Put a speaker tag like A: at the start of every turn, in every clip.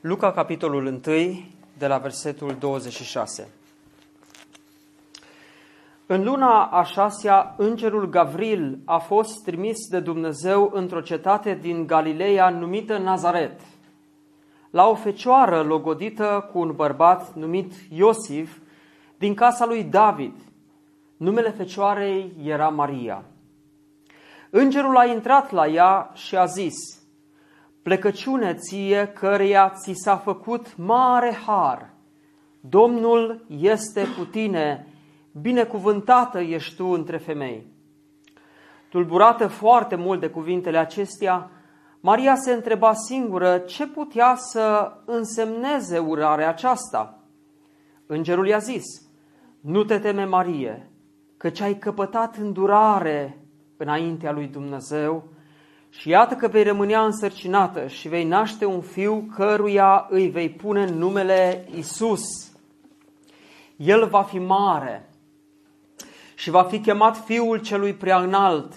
A: Luca, capitolul 1, de la versetul 26. În luna a șasea, îngerul Gavril a fost trimis de Dumnezeu într-o cetate din Galileea numită Nazaret, la o fecioară logodită cu un bărbat numit Iosif din casa lui David. Numele fecioarei era Maria. Îngerul a intrat la ea și a zis – plecăciune ție căreia ți s-a făcut mare har. Domnul este cu tine, binecuvântată ești tu între femei. Tulburată foarte mult de cuvintele acestea, Maria se întreba singură ce putea să însemneze urarea aceasta. Îngerul i-a zis, nu te teme, Marie, căci ai căpătat îndurare înaintea lui Dumnezeu, și iată că vei rămânea însărcinată și vei naște un fiu căruia îi vei pune numele Isus. El va fi mare și va fi chemat Fiul celui prea înalt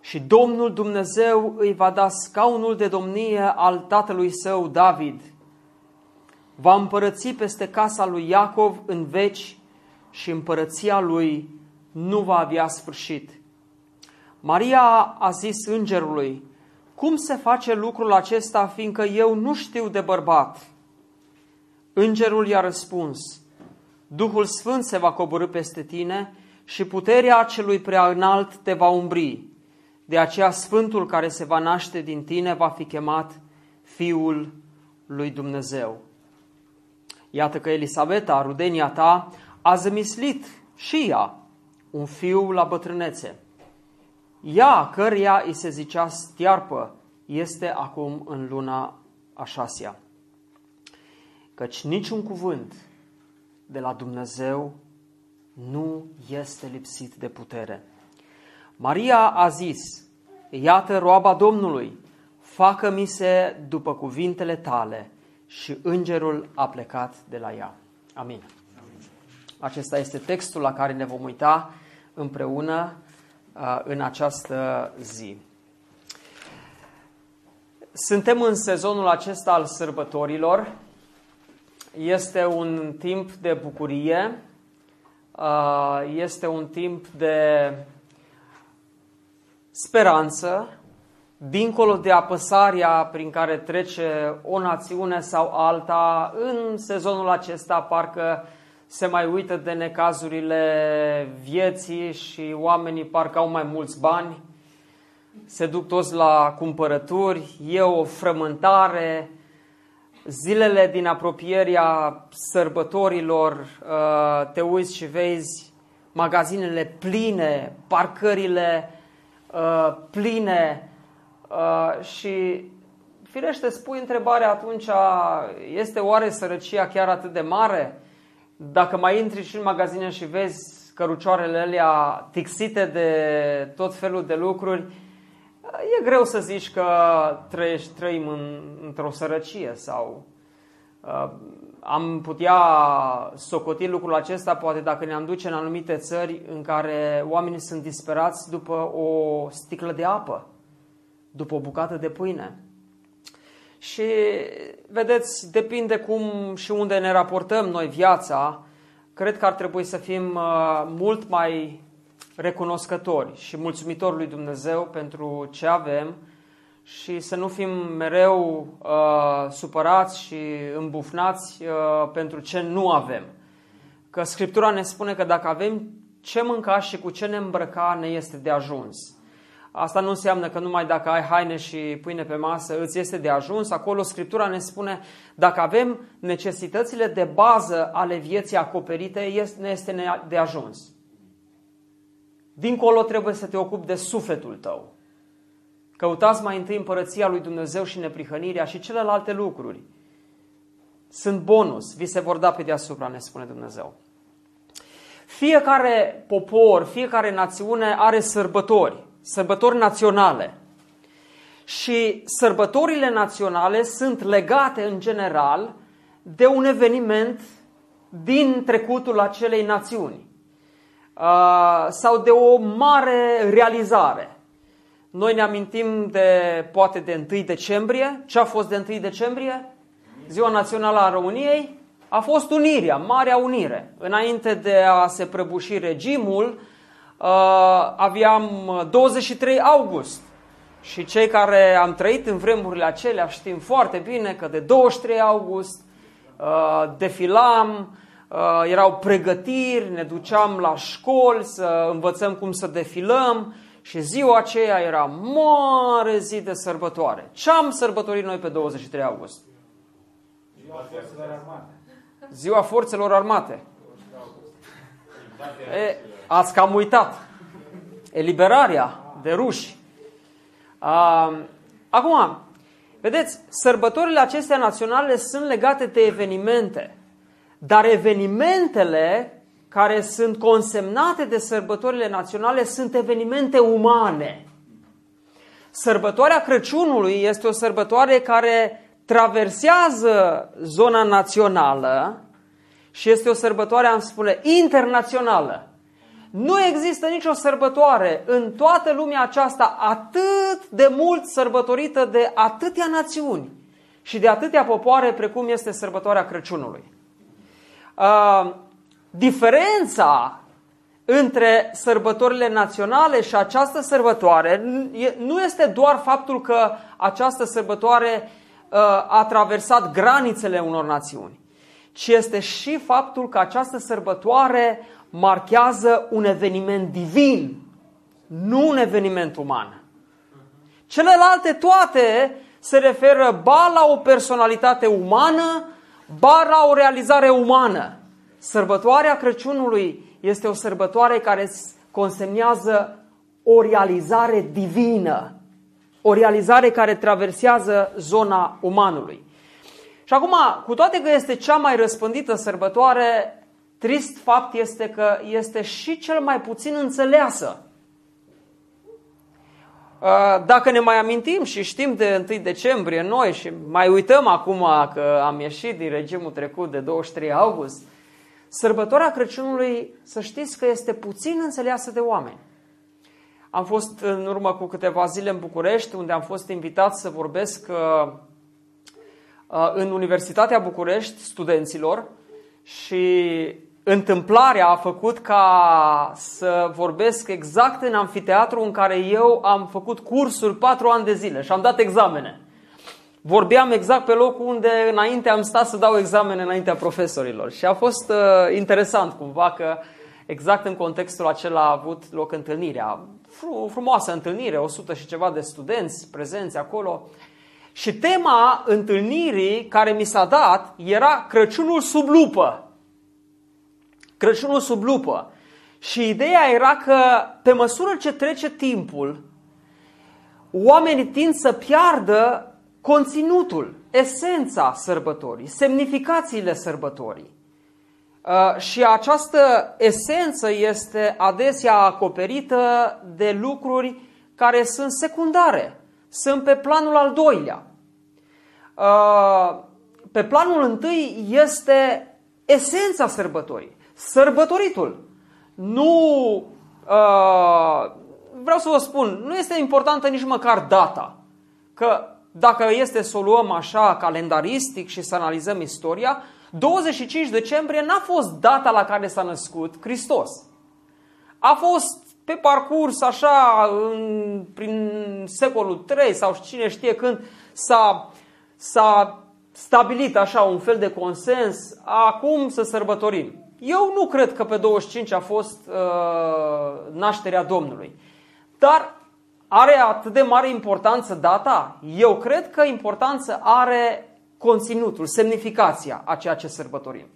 A: și Domnul Dumnezeu îi va da scaunul de domnie al tatălui său David. Va împărăți peste casa lui Iacov în veci și împărăția lui nu va avea sfârșit. Maria a zis îngerului, cum se face lucrul acesta, fiindcă eu nu știu de bărbat? Îngerul i-a răspuns, Duhul Sfânt se va coborâ peste tine și puterea celui prea înalt te va umbri. De aceea Sfântul care se va naște din tine va fi chemat Fiul lui Dumnezeu. Iată că Elisabeta, rudenia ta, a zămislit și ea un fiu la bătrânețe. Ea, căreia îi se zicea stiarpă, este acum în luna a șasea. Căci niciun cuvânt de la Dumnezeu nu este lipsit de putere. Maria a zis, iată roaba Domnului, facă-mi se după cuvintele tale și îngerul a plecat de la ea. Amin. Acesta este textul la care ne vom uita împreună în această zi. Suntem în sezonul acesta al sărbătorilor. Este un timp de bucurie, este un timp de speranță, dincolo de apăsarea prin care trece o națiune sau alta, în sezonul acesta parcă se mai uită de necazurile vieții și oamenii parcă au mai mulți bani, se duc toți la cumpărături, e o frământare, zilele din apropierea sărbătorilor, uh, te uiți și vezi magazinele pline, parcările uh, pline uh, și firește spui întrebarea atunci, este oare sărăcia chiar atât de mare? Dacă mai intri și în magazine și vezi cărucioarele alea tixite de tot felul de lucruri, e greu să zici că trăiești, trăim în, într-o sărăcie sau uh, am putea socoti lucrul acesta poate dacă ne-am duce în anumite țări în care oamenii sunt disperați după o sticlă de apă, după o bucată de pâine. Și vedeți, depinde cum și unde ne raportăm noi viața, cred că ar trebui să fim uh, mult mai recunoscători și mulțumitori lui Dumnezeu pentru ce avem și să nu fim mereu uh, supărați și îmbufnați uh, pentru ce nu avem. Că Scriptura ne spune că dacă avem ce mânca și cu ce ne îmbrăca, ne este de ajuns. Asta nu înseamnă că numai dacă ai haine și pâine pe masă îți este de ajuns. Acolo Scriptura ne spune dacă avem necesitățile de bază ale vieții acoperite, ne este de ajuns. Dincolo trebuie să te ocupi de sufletul tău. Căutați mai întâi împărăția lui Dumnezeu și neprihănirea și celelalte lucruri sunt bonus, vi se vor da pe deasupra, ne spune Dumnezeu. Fiecare popor, fiecare națiune are sărbători, sărbători naționale. Și sărbătorile naționale sunt legate în general de un eveniment din trecutul acelei națiuni uh, sau de o mare realizare. Noi ne amintim de, poate de 1 decembrie. Ce a fost de 1 decembrie? Ziua Națională a României a fost unirea, Marea Unire. Înainte de a se prăbuși regimul, uh, aveam 23 august. Și cei care am trăit în vremurile acelea știm foarte bine că de 23 august uh, defilam, uh, erau pregătiri, ne duceam la școli să învățăm cum să defilăm și ziua aceea era mare zi de sărbătoare. Ce am sărbătorit noi pe 23 august?
B: Ziua Forțelor Armate.
A: Ziua Forțelor Armate. E, ați cam uitat. Eliberarea de ruși. A, acum, vedeți, sărbătorile acestea naționale sunt legate de evenimente. Dar evenimentele care sunt consemnate de sărbătorile naționale sunt evenimente umane. Sărbătoarea Crăciunului este o sărbătoare care traversează zona națională și este o sărbătoare, am spune, internațională. Nu există nicio sărbătoare în toată lumea aceasta atât de mult sărbătorită de atâtea națiuni și de atâtea popoare precum este sărbătoarea Crăciunului. Uh, diferența între sărbătorile naționale și această sărbătoare nu este doar faptul că această sărbătoare uh, a traversat granițele unor națiuni, ci este și faptul că această sărbătoare marchează un eveniment divin, nu un eveniment uman. Celelalte toate se referă ba la o personalitate umană, ba la o realizare umană. Sărbătoarea Crăciunului este o sărbătoare care consemnează o realizare divină, o realizare care traversează zona umanului. Și acum, cu toate că este cea mai răspândită sărbătoare, trist fapt este că este și cel mai puțin înțeleasă. Uh, dacă ne mai amintim și știm de 1 decembrie noi și mai uităm acum că am ieșit din regimul trecut de 23 august, Sărbătoarea Crăciunului, să știți că este puțin înțeleasă de oameni. Am fost în urmă cu câteva zile în București, unde am fost invitat să vorbesc uh, uh, în Universitatea București studenților și întâmplarea a făcut ca să vorbesc exact în amfiteatru în care eu am făcut cursuri patru ani de zile și am dat examene vorbeam exact pe locul unde înainte am stat să dau examene înaintea profesorilor. Și a fost uh, interesant cumva că exact în contextul acela a avut loc întâlnirea. Frumoasă întâlnire, 100 și ceva de studenți prezenți acolo. Și tema întâlnirii care mi s-a dat era Crăciunul sub lupă. Crăciunul sub lupă. Și ideea era că pe măsură ce trece timpul, oamenii tind să piardă conținutul, esența sărbătorii, semnificațiile sărbătorii. Uh, și această esență este adesea acoperită de lucruri care sunt secundare, sunt pe planul al doilea. Uh, pe planul întâi este esența sărbătorii, sărbătoritul. Nu, uh, vreau să vă spun, nu este importantă nici măcar data, că dacă este să o luăm așa calendaristic și să analizăm istoria, 25 decembrie n-a fost data la care s-a născut Hristos. A fost pe parcurs așa în, prin secolul 3 sau cine știe când s-a, s-a stabilit așa un fel de consens, acum să sărbătorim. Eu nu cred că pe 25 a fost uh, nașterea Domnului. Dar are atât de mare importanță data? Eu cred că importanță are conținutul, semnificația a ceea ce sărbătorim.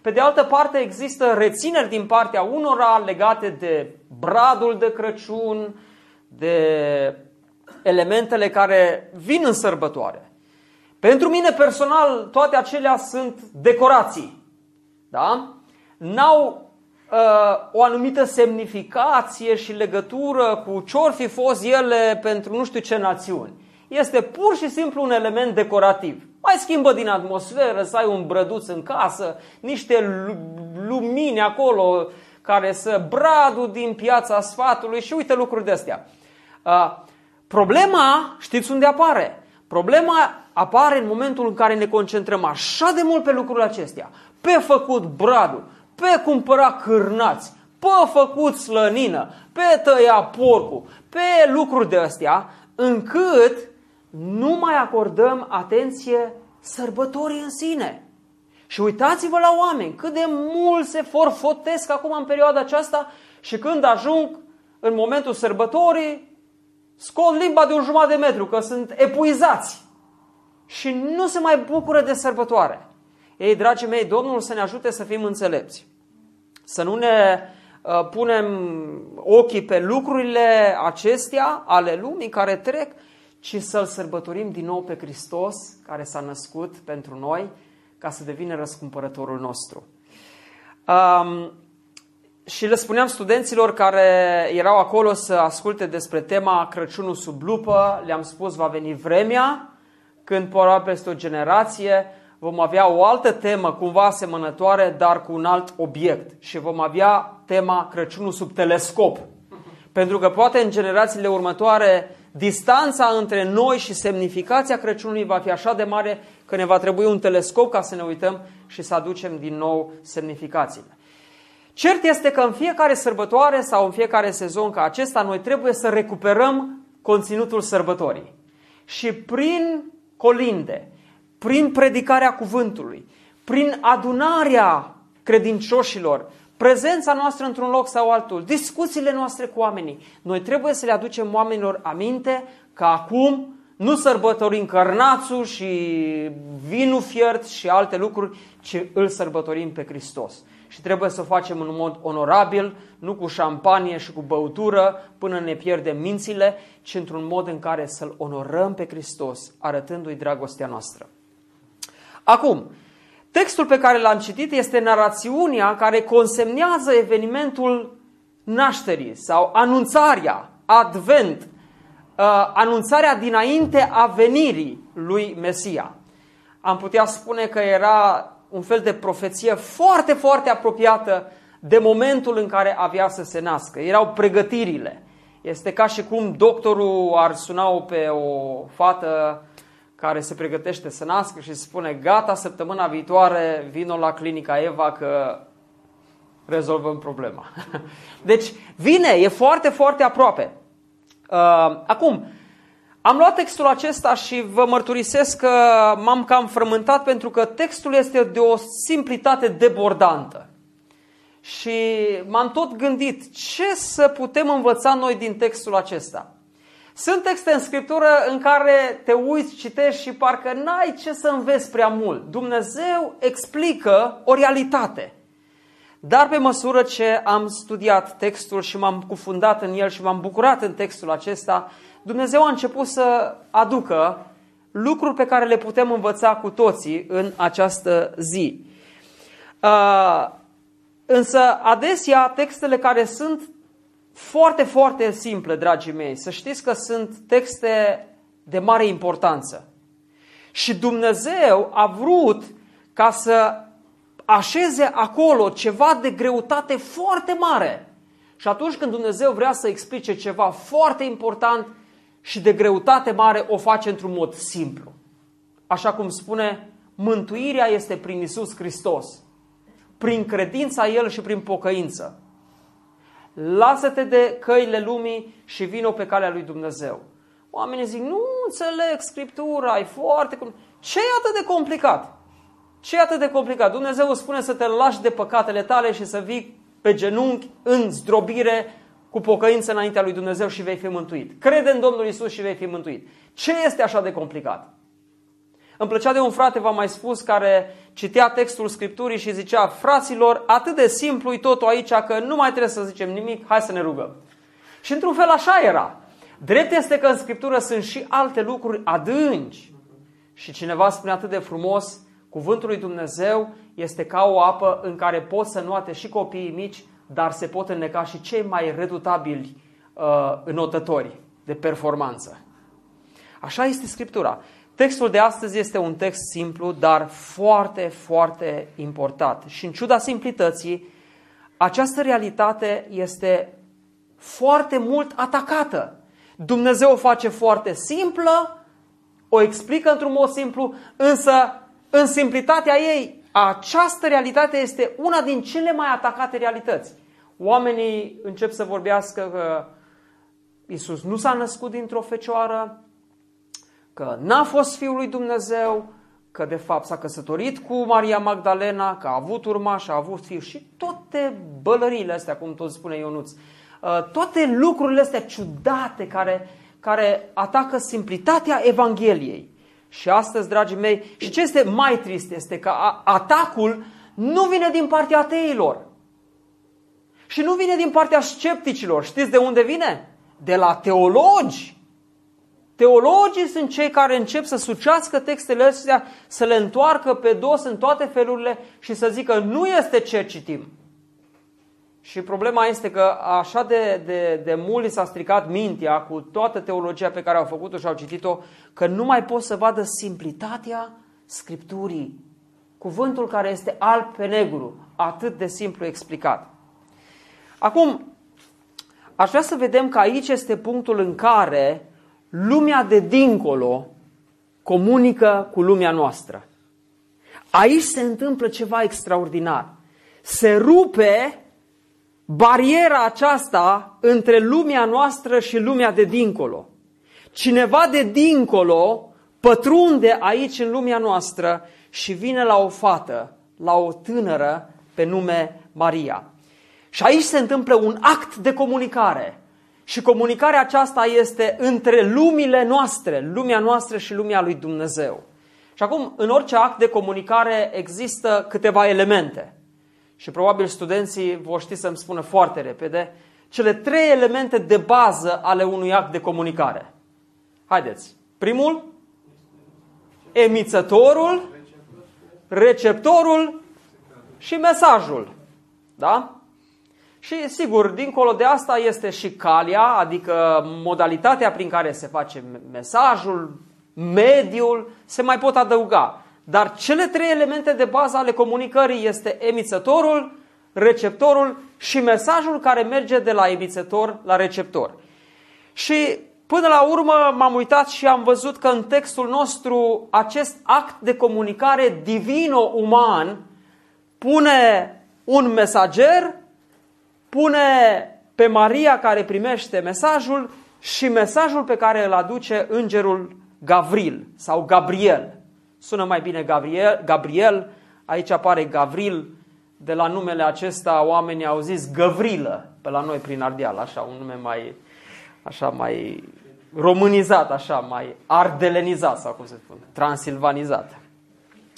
A: Pe de altă parte, există rețineri din partea unora legate de bradul de Crăciun, de elementele care vin în sărbătoare. Pentru mine personal, toate acelea sunt decorații. Da? N-au uh, o anumită semnificație și legătură cu ce or fi fost ele pentru nu știu ce națiuni. Este pur și simplu un element decorativ. Mai schimbă din atmosferă, să ai un brăduț în casă, niște lumini acolo care să bradu din piața sfatului și uite lucruri de astea. Uh, problema, știți unde apare? Problema apare în momentul în care ne concentrăm așa de mult pe lucrurile acestea. Pe făcut bradul, pe cumpăra cârnați, pe făcut slănină, pe tăia porcul, pe lucruri de astea, încât nu mai acordăm atenție sărbătorii în sine. Și uitați-vă la oameni, cât de mult se forfotesc acum în perioada aceasta și când ajung în momentul sărbătorii, scot limba de un jumătate de metru, că sunt epuizați și nu se mai bucură de sărbătoare. Ei, dragii mei, Domnul să ne ajute să fim înțelepți. Să nu ne uh, punem ochii pe lucrurile acestea ale lumii care trec, ci să-L sărbătorim din nou pe Hristos, care s-a născut pentru noi, ca să devină răscumpărătorul nostru. Um, și le spuneam studenților care erau acolo să asculte despre tema Crăciunul sub lupă, le-am spus va veni vremea când probabil peste o generație vom avea o altă temă cumva asemănătoare, dar cu un alt obiect și vom avea tema Crăciunul sub telescop. Pentru că poate în generațiile următoare distanța între noi și semnificația Crăciunului va fi așa de mare că ne va trebui un telescop ca să ne uităm și să aducem din nou semnificațiile. Cert este că în fiecare sărbătoare sau în fiecare sezon ca acesta noi trebuie să recuperăm conținutul sărbătorii. Și prin colinde, prin predicarea cuvântului, prin adunarea credincioșilor, prezența noastră într-un loc sau altul, discuțiile noastre cu oamenii, noi trebuie să le aducem oamenilor aminte că acum nu sărbătorim cărnațul și vinul fiert și alte lucruri, ci îl sărbătorim pe Hristos. Și trebuie să o facem în mod onorabil, nu cu șampanie și cu băutură până ne pierdem mințile, ci într-un mod în care să-L onorăm pe Hristos, arătându-i dragostea noastră. Acum, textul pe care l-am citit este narațiunea care consemnează evenimentul nașterii sau anunțarea, advent, uh, anunțarea dinainte a venirii lui Mesia. Am putea spune că era un fel de profeție foarte, foarte apropiată de momentul în care avea să se nască. Erau pregătirile. Este ca și cum doctorul ar suna pe o fată care se pregătește să nască și spune gata, săptămâna viitoare vin la clinica Eva că rezolvăm problema. Deci vine, e foarte, foarte aproape. Uh, acum, am luat textul acesta și vă mărturisesc că m-am cam frământat pentru că textul este de o simplitate debordantă. Și m-am tot gândit ce să putem învăța noi din textul acesta. Sunt texte în scriptură în care te uiți, citești și parcă n-ai ce să înveți prea mult. Dumnezeu explică o realitate. Dar pe măsură ce am studiat textul și m-am cufundat în el și m-am bucurat în textul acesta, Dumnezeu a început să aducă lucruri pe care le putem învăța cu toții în această zi. Uh, însă, adesea, textele care sunt foarte, foarte simple, dragii mei, să știți că sunt texte de mare importanță. Și Dumnezeu a vrut ca să așeze acolo ceva de greutate foarte mare. Și atunci când Dumnezeu vrea să explice ceva foarte important, și de greutate mare o face într-un mod simplu. Așa cum spune, mântuirea este prin Isus Hristos, prin credința El și prin pocăință. Lasă-te de căile lumii și vină pe calea lui Dumnezeu. Oamenii zic, nu înțeleg Scriptura, e foarte... Ce e atât de complicat? Ce e atât de complicat? Dumnezeu îți spune să te lași de păcatele tale și să vii pe genunchi în zdrobire cu pocăință înaintea lui Dumnezeu și vei fi mântuit. Crede în Domnul Isus și vei fi mântuit. Ce este așa de complicat? Îmi plăcea de un frate, v-am mai spus, care citea textul Scripturii și zicea, fraților, atât de simplu e totul aici că nu mai trebuie să zicem nimic, hai să ne rugăm. Și într-un fel așa era. Drept este că în Scriptură sunt și alte lucruri adânci Și cineva spune atât de frumos, cuvântul lui Dumnezeu este ca o apă în care pot să nuate și copiii mici, dar se pot înneca și cei mai redutabili uh, înotători de performanță. Așa este Scriptura. Textul de astăzi este un text simplu, dar foarte, foarte important. Și în ciuda simplității, această realitate este foarte mult atacată. Dumnezeu o face foarte simplă, o explică într-un mod simplu, însă în simplitatea ei, această realitate este una din cele mai atacate realități. Oamenii încep să vorbească că Isus nu s-a născut dintr-o fecioară, că n-a fost Fiul lui Dumnezeu, că de fapt s-a căsătorit cu Maria Magdalena, că a avut urmaș, a avut fiu și toate bălăriile astea, cum tot spune Ionuț, uh, toate lucrurile astea ciudate care, care atacă simplitatea Evangheliei. Și astăzi, dragii mei, și ce este mai trist este că atacul nu vine din partea ateilor. Și nu vine din partea scepticilor. Știți de unde vine? De la teologi Teologii sunt cei care încep să sucească textele astea, să le întoarcă pe dos în toate felurile și să zică nu este ce citim. Și problema este că așa de, de, de mult s-a stricat mintea cu toată teologia pe care au făcut-o și au citit-o, că nu mai pot să vadă simplitatea Scripturii. Cuvântul care este alb pe negru, atât de simplu explicat. Acum, aș vrea să vedem că aici este punctul în care lumea de dincolo comunică cu lumea noastră. Aici se întâmplă ceva extraordinar. Se rupe bariera aceasta între lumea noastră și lumea de dincolo. Cineva de dincolo pătrunde aici în lumea noastră și vine la o fată, la o tânără pe nume Maria. Și aici se întâmplă un act de comunicare. Și comunicarea aceasta este între lumile noastre, lumea noastră și lumea lui Dumnezeu. Și acum, în orice act de comunicare există câteva elemente. Și probabil studenții vor ști să-mi spună foarte repede cele trei elemente de bază ale unui act de comunicare. Haideți. Primul, emițătorul, receptorul și mesajul. Da? Și sigur, dincolo de asta este și calia, adică modalitatea prin care se face mesajul, mediul, se mai pot adăuga. Dar cele trei elemente de bază ale comunicării este emițătorul, receptorul și mesajul care merge de la emițător la receptor. Și până la urmă m-am uitat și am văzut că în textul nostru acest act de comunicare divino-uman pune un mesager pune pe Maria care primește mesajul și mesajul pe care îl aduce îngerul Gavril sau Gabriel. Sună mai bine Gabriel, Gabriel aici apare Gavril, de la numele acesta oamenii au zis Gavrilă pe la noi prin Ardeal, așa, un nume mai, așa, mai românizat, așa, mai ardelenizat sau cum se spune, transilvanizat.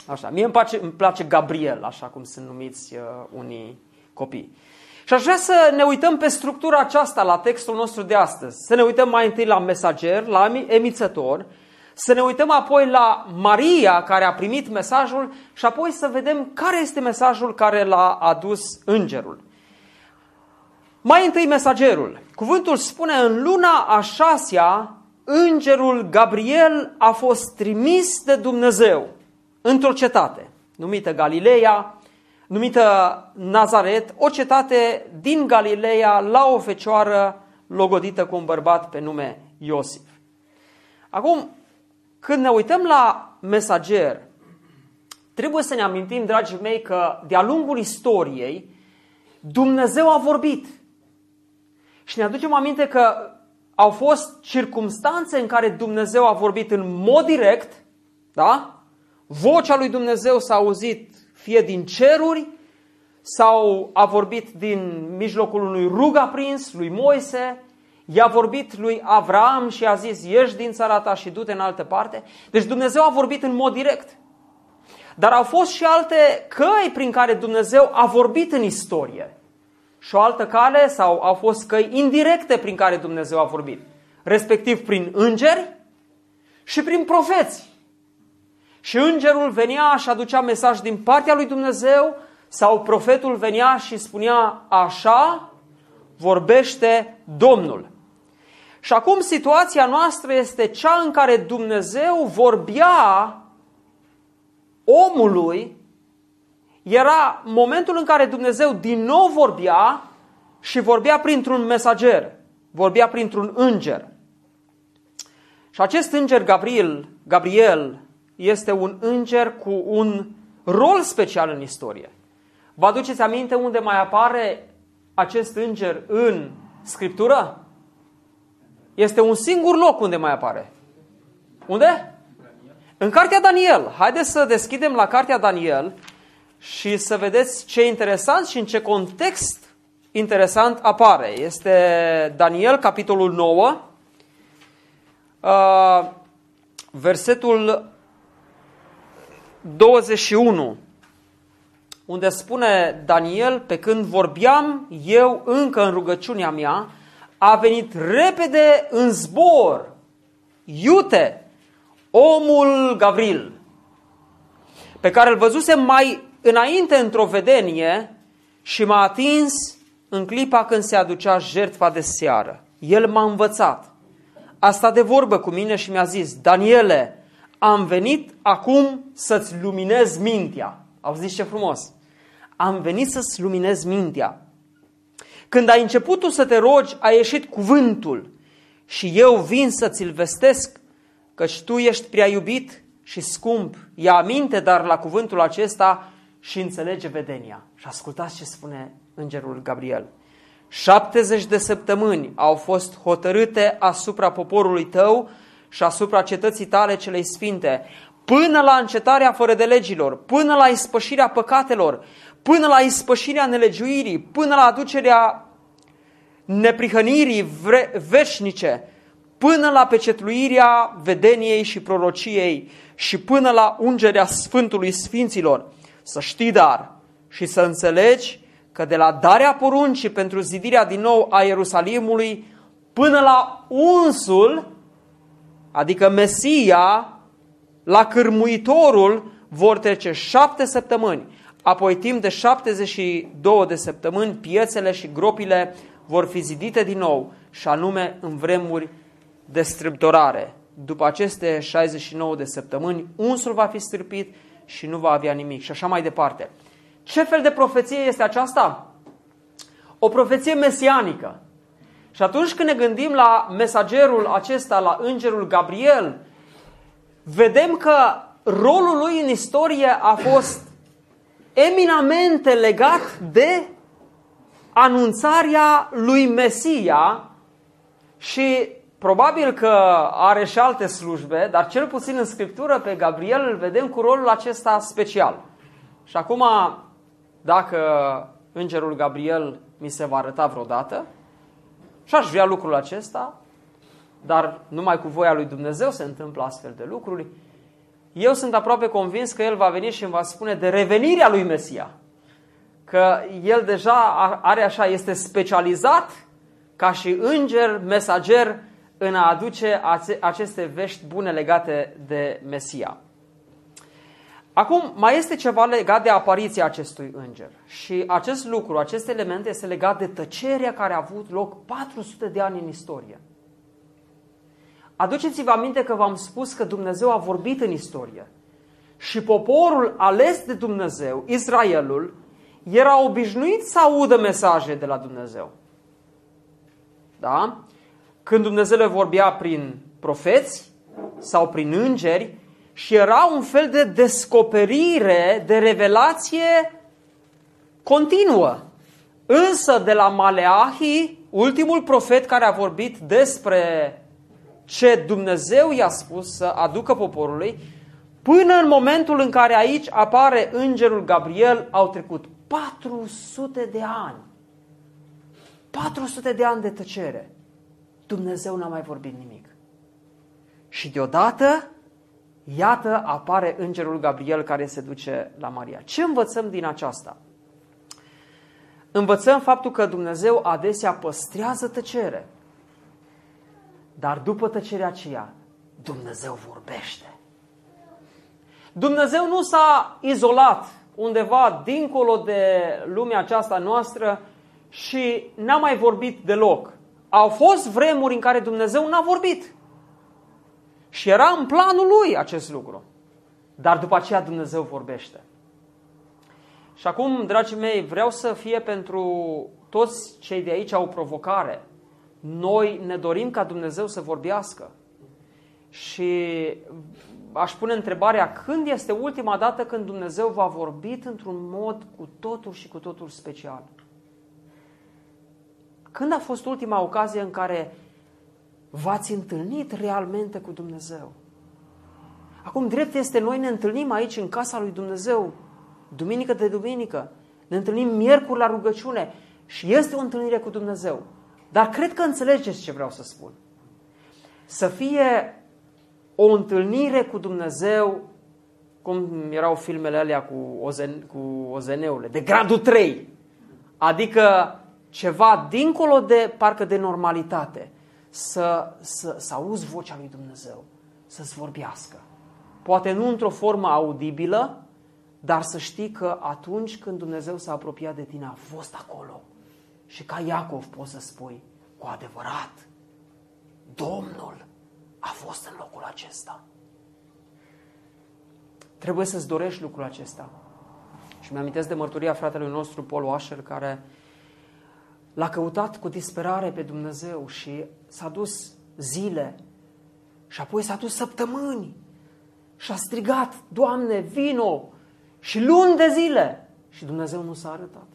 A: Așa, mie îmi place, îmi place Gabriel, așa cum sunt numiți uh, unii copii. Și aș vrea să ne uităm pe structura aceasta la textul nostru de astăzi. Să ne uităm mai întâi la mesager, la emițător, să ne uităm apoi la Maria care a primit mesajul și apoi să vedem care este mesajul care l-a adus îngerul. Mai întâi mesagerul. Cuvântul spune în luna a șasea, îngerul Gabriel a fost trimis de Dumnezeu într-o cetate numită Galileea, numită Nazaret, o cetate din Galileea la o fecioară logodită cu un bărbat pe nume Iosif. Acum, când ne uităm la mesager, trebuie să ne amintim, dragii mei, că de-a lungul istoriei Dumnezeu a vorbit. Și ne aducem aminte că au fost circumstanțe în care Dumnezeu a vorbit în mod direct, da? Vocea lui Dumnezeu s-a auzit fie din ceruri, sau a vorbit din mijlocul unui rug aprins, lui Moise, i-a vorbit lui Avram și a zis, ieși din țara ta și du-te în altă parte. Deci Dumnezeu a vorbit în mod direct. Dar au fost și alte căi prin care Dumnezeu a vorbit în istorie. Și o altă cale sau au fost căi indirecte prin care Dumnezeu a vorbit. Respectiv prin îngeri și prin profeți. Și îngerul venea și aducea mesaj din partea lui Dumnezeu sau profetul venea și spunea așa vorbește Domnul. Și acum situația noastră este cea în care Dumnezeu vorbea omului, era momentul în care Dumnezeu din nou vorbia și vorbea printr-un mesager, vorbea printr-un înger. Și acest înger Gabriel, Gabriel este un înger cu un rol special în istorie. Vă aduceți aminte unde mai apare acest înger în Scriptură? Este un singur loc unde mai apare. Unde? În cartea Daniel. Haideți să deschidem la cartea Daniel și să vedeți ce interesant și în ce context interesant apare. Este Daniel, capitolul 9, uh, versetul 21, unde spune Daniel, pe când vorbeam eu încă în rugăciunea mea, a venit repede în zbor, iute, omul Gavril, pe care îl văzusem mai înainte într-o vedenie și m-a atins în clipa când se aducea jertfa de seară. El m-a învățat. A stat de vorbă cu mine și mi-a zis, Daniele, am venit acum să-ți luminez mintea. Auziți ce frumos? Am venit să-ți luminez mintea. Când ai început tu să te rogi, a ieșit cuvântul și eu vin să ți-l vestesc, căci tu ești prea iubit și scump. Ia aminte dar la cuvântul acesta și înțelege vedenia. Și ascultați ce spune îngerul Gabriel. 70 de săptămâni au fost hotărâte asupra poporului tău și asupra cetății tale celei sfinte, până la încetarea fără de legilor, până la ispășirea păcatelor, până la ispășirea nelegiuirii, până la aducerea neprihănirii veșnice, până la pecetluirea vedeniei și prorociei și până la ungerea Sfântului Sfinților. Să știi dar și să înțelegi că de la darea poruncii pentru zidirea din nou a Ierusalimului până la unsul, adică Mesia, la cârmuitorul, vor trece șapte săptămâni. Apoi timp de 72 de săptămâni, piețele și gropile vor fi zidite din nou și anume în vremuri de strâmtorare. După aceste 69 de săptămâni, unsul va fi strâpit și nu va avea nimic și așa mai departe. Ce fel de profeție este aceasta? O profeție mesianică. Și atunci când ne gândim la mesagerul acesta, la îngerul Gabriel, vedem că rolul lui în istorie a fost eminamente legat de anunțarea lui Mesia și probabil că are și alte slujbe, dar cel puțin în Scriptură pe Gabriel îl vedem cu rolul acesta special. Și acum, dacă îngerul Gabriel mi se va arăta vreodată, și aș vrea lucrul acesta, dar numai cu voia lui Dumnezeu se întâmplă astfel de lucruri, eu sunt aproape convins că el va veni și îmi va spune de revenirea lui Mesia. Că el deja are așa, este specializat ca și înger, mesager în a aduce aceste vești bune legate de Mesia. Acum, mai este ceva legat de apariția acestui înger. Și acest lucru, acest element este legat de tăcerea care a avut loc 400 de ani în istorie. Aduceți-vă aminte că v-am spus că Dumnezeu a vorbit în istorie. Și poporul ales de Dumnezeu, Israelul, era obișnuit să audă mesaje de la Dumnezeu. Da? Când Dumnezeu le vorbea prin profeți sau prin îngeri și era un fel de descoperire, de revelație continuă. Însă de la Maleahi, ultimul profet care a vorbit despre ce Dumnezeu i-a spus să aducă poporului, până în momentul în care aici apare îngerul Gabriel, au trecut 400 de ani. 400 de ani de tăcere. Dumnezeu n-a mai vorbit nimic. Și deodată, iată, apare îngerul Gabriel care se duce la Maria. Ce învățăm din aceasta? Învățăm faptul că Dumnezeu adesea păstrează tăcere. Dar după tăcerea aceea, Dumnezeu vorbește. Dumnezeu nu s-a izolat undeva dincolo de lumea aceasta noastră și n-a mai vorbit deloc. Au fost vremuri în care Dumnezeu n-a vorbit. Și era în planul lui acest lucru. Dar după aceea Dumnezeu vorbește. Și acum, dragii mei, vreau să fie pentru toți cei de aici o provocare. Noi ne dorim ca Dumnezeu să vorbească. Și aș pune întrebarea, când este ultima dată când Dumnezeu v-a vorbit într-un mod cu totul și cu totul special? Când a fost ultima ocazie în care v-ați întâlnit realmente cu Dumnezeu? Acum, drept este, noi ne întâlnim aici în casa lui Dumnezeu, duminică de duminică, ne întâlnim miercuri la rugăciune și este o întâlnire cu Dumnezeu. Dar cred că înțelegeți ce vreau să spun. Să fie o întâlnire cu Dumnezeu, cum erau filmele alea cu, ozen, cu ozeneurile, de gradul 3. Adică ceva dincolo de parcă de normalitate. Să, să, să auzi vocea lui Dumnezeu, să-ți vorbească. Poate nu într-o formă audibilă, dar să știi că atunci când Dumnezeu s-a apropiat de tine, a fost acolo. Și ca Iacov poți să spui, cu adevărat, Domnul a fost în locul acesta. Trebuie să-ți dorești lucrul acesta. Și mi-amintesc de mărturia fratelui nostru, Paul Washer, care l-a căutat cu disperare pe Dumnezeu și s-a dus zile și apoi s-a dus săptămâni și a strigat, Doamne, vino! Și luni de zile. Și Dumnezeu nu s-a arătat.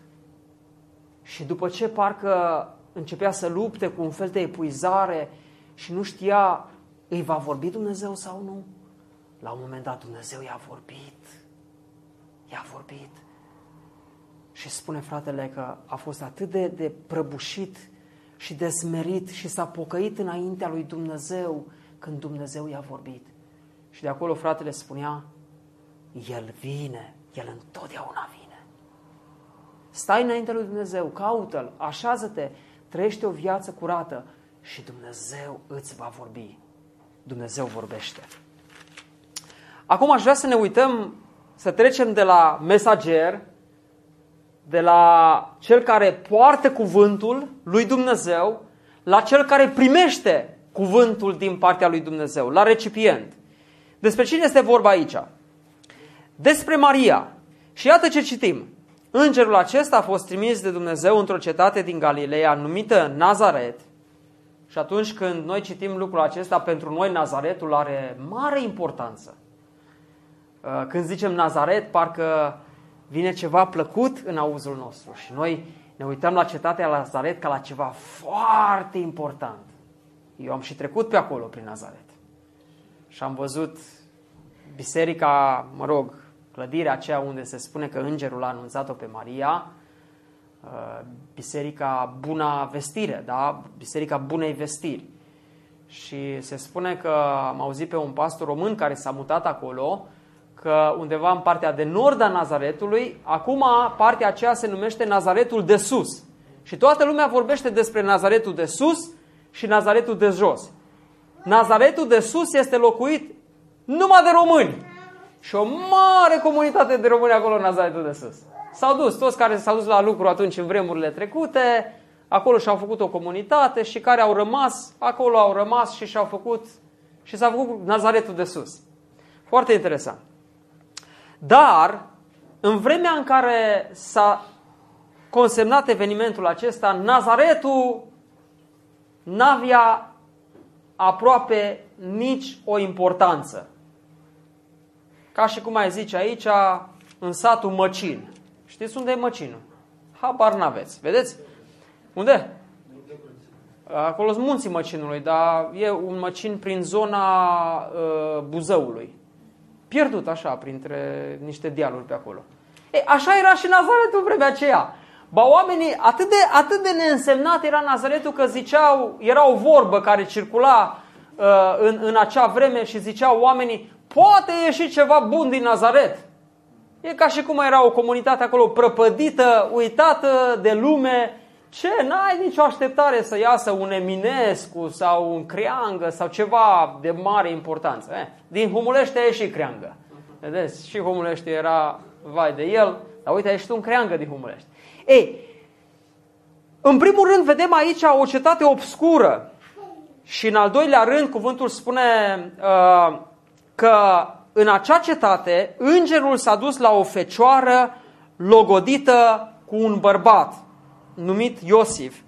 A: Și după ce parcă începea să lupte cu un fel de epuizare și nu știa, îi va vorbi Dumnezeu sau nu? La un moment dat Dumnezeu i-a vorbit. I-a vorbit. Și spune fratele că a fost atât de, de prăbușit și de smerit și s-a pocăit înaintea lui Dumnezeu când Dumnezeu i-a vorbit. Și de acolo fratele spunea, El vine, El întotdeauna vine. Stai înainte lui Dumnezeu, caută-L, așează-te, trăiește o viață curată și Dumnezeu îți va vorbi. Dumnezeu vorbește. Acum aș vrea să ne uităm, să trecem de la mesager, de la cel care poartă cuvântul lui Dumnezeu, la cel care primește cuvântul din partea lui Dumnezeu, la recipient. Despre cine este vorba aici? Despre Maria. Și iată ce citim. Îngerul acesta a fost trimis de Dumnezeu într-o cetate din Galileea numită Nazaret. Și atunci când noi citim lucrul acesta, pentru noi Nazaretul are mare importanță. Uh, când zicem Nazaret, parcă vine ceva plăcut în auzul nostru și noi ne uităm la cetatea Nazaret ca la ceva foarte important. Eu am și trecut pe acolo, prin Nazaret. Și am văzut biserica, mă rog, clădirea aceea unde se spune că îngerul a anunțat-o pe Maria, uh, biserica Buna Vestire, da? biserica Bunei Vestiri. Și se spune că am auzit pe un pastor român care s-a mutat acolo, că undeva în partea de nord a Nazaretului, acum partea aceea se numește Nazaretul de sus. Și toată lumea vorbește despre Nazaretul de sus și Nazaretul de jos. Nazaretul de sus este locuit numai de români. Și o mare comunitate de români acolo în Nazaretul de sus. S-au dus, toți care s-au dus la lucru atunci în vremurile trecute, acolo și-au făcut o comunitate și care au rămas, acolo au rămas și și-au făcut și s-a făcut Nazaretul de sus. Foarte interesant. Dar, în vremea în care s-a consemnat evenimentul acesta, Nazaretul n-avea aproape nici o importanță. Ca și cum ai zice aici, în satul Măcin. Știți unde e Măcinul? Habar n-aveți. Vedeți? Unde? Acolo sunt munții Măcinului, dar e un Măcin prin zona uh, Buzăului. Pierdut așa, printre niște dealuri pe acolo. E, așa era și Nazaretul în vremea aceea. Ba oamenii, atât de, atât de neînsemnat era Nazaretul că ziceau, era o vorbă care circula uh, în, în acea vreme și ziceau oamenii, poate ieși ceva bun din Nazaret. E ca și cum era o comunitate acolo prăpădită, uitată de lume. Ce? N-ai nicio așteptare să iasă un Eminescu sau un Creangă sau ceva de mare importanță. Eh? Din Humulește e și Creangă. Vedeți? Și Humulești era vai de el, dar uite, ești un creangă din Humulești. Ei, în primul rând vedem aici o cetate obscură și în al doilea rând cuvântul spune uh, că în acea cetate îngerul s-a dus la o fecioară logodită cu un bărbat numit Iosif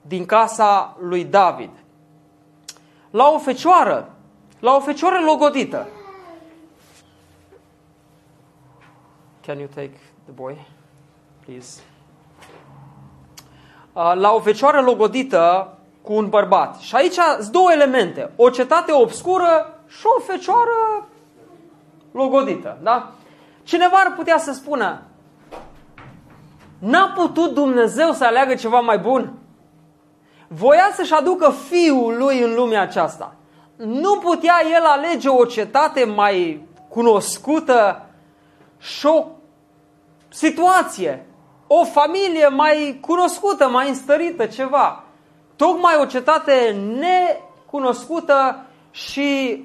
A: din casa lui David. La o fecioară, la o fecioară logodită. Can you take the boy, please? Uh, la o fecioară logodită cu un bărbat. Și aici sunt două elemente. O cetate obscură și o fecioară logodită. Da? Cineva ar putea să spună, n-a putut Dumnezeu să aleagă ceva mai bun? Voia să-și aducă fiul lui în lumea aceasta. Nu putea el alege o cetate mai cunoscută și o situație, o familie mai cunoscută, mai înstărită, ceva. Tocmai o cetate necunoscută și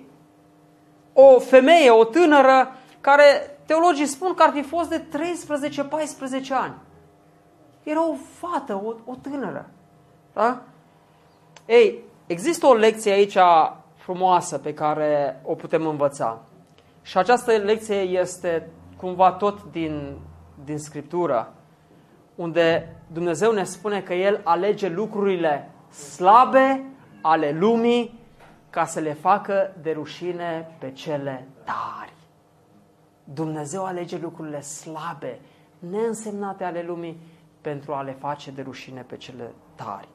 A: o femeie, o tânără, care teologii spun că ar fi fost de 13-14 ani. Era o fată, o, o tânără. Da? Ei, există o lecție aici frumoasă pe care o putem învăța. Și această lecție este cumva tot din, din Scriptură, unde Dumnezeu ne spune că El alege lucrurile slabe ale lumii ca să le facă de rușine pe cele tari. Dumnezeu alege lucrurile slabe, neînsemnate ale lumii, pentru a le face de rușine pe cele tari.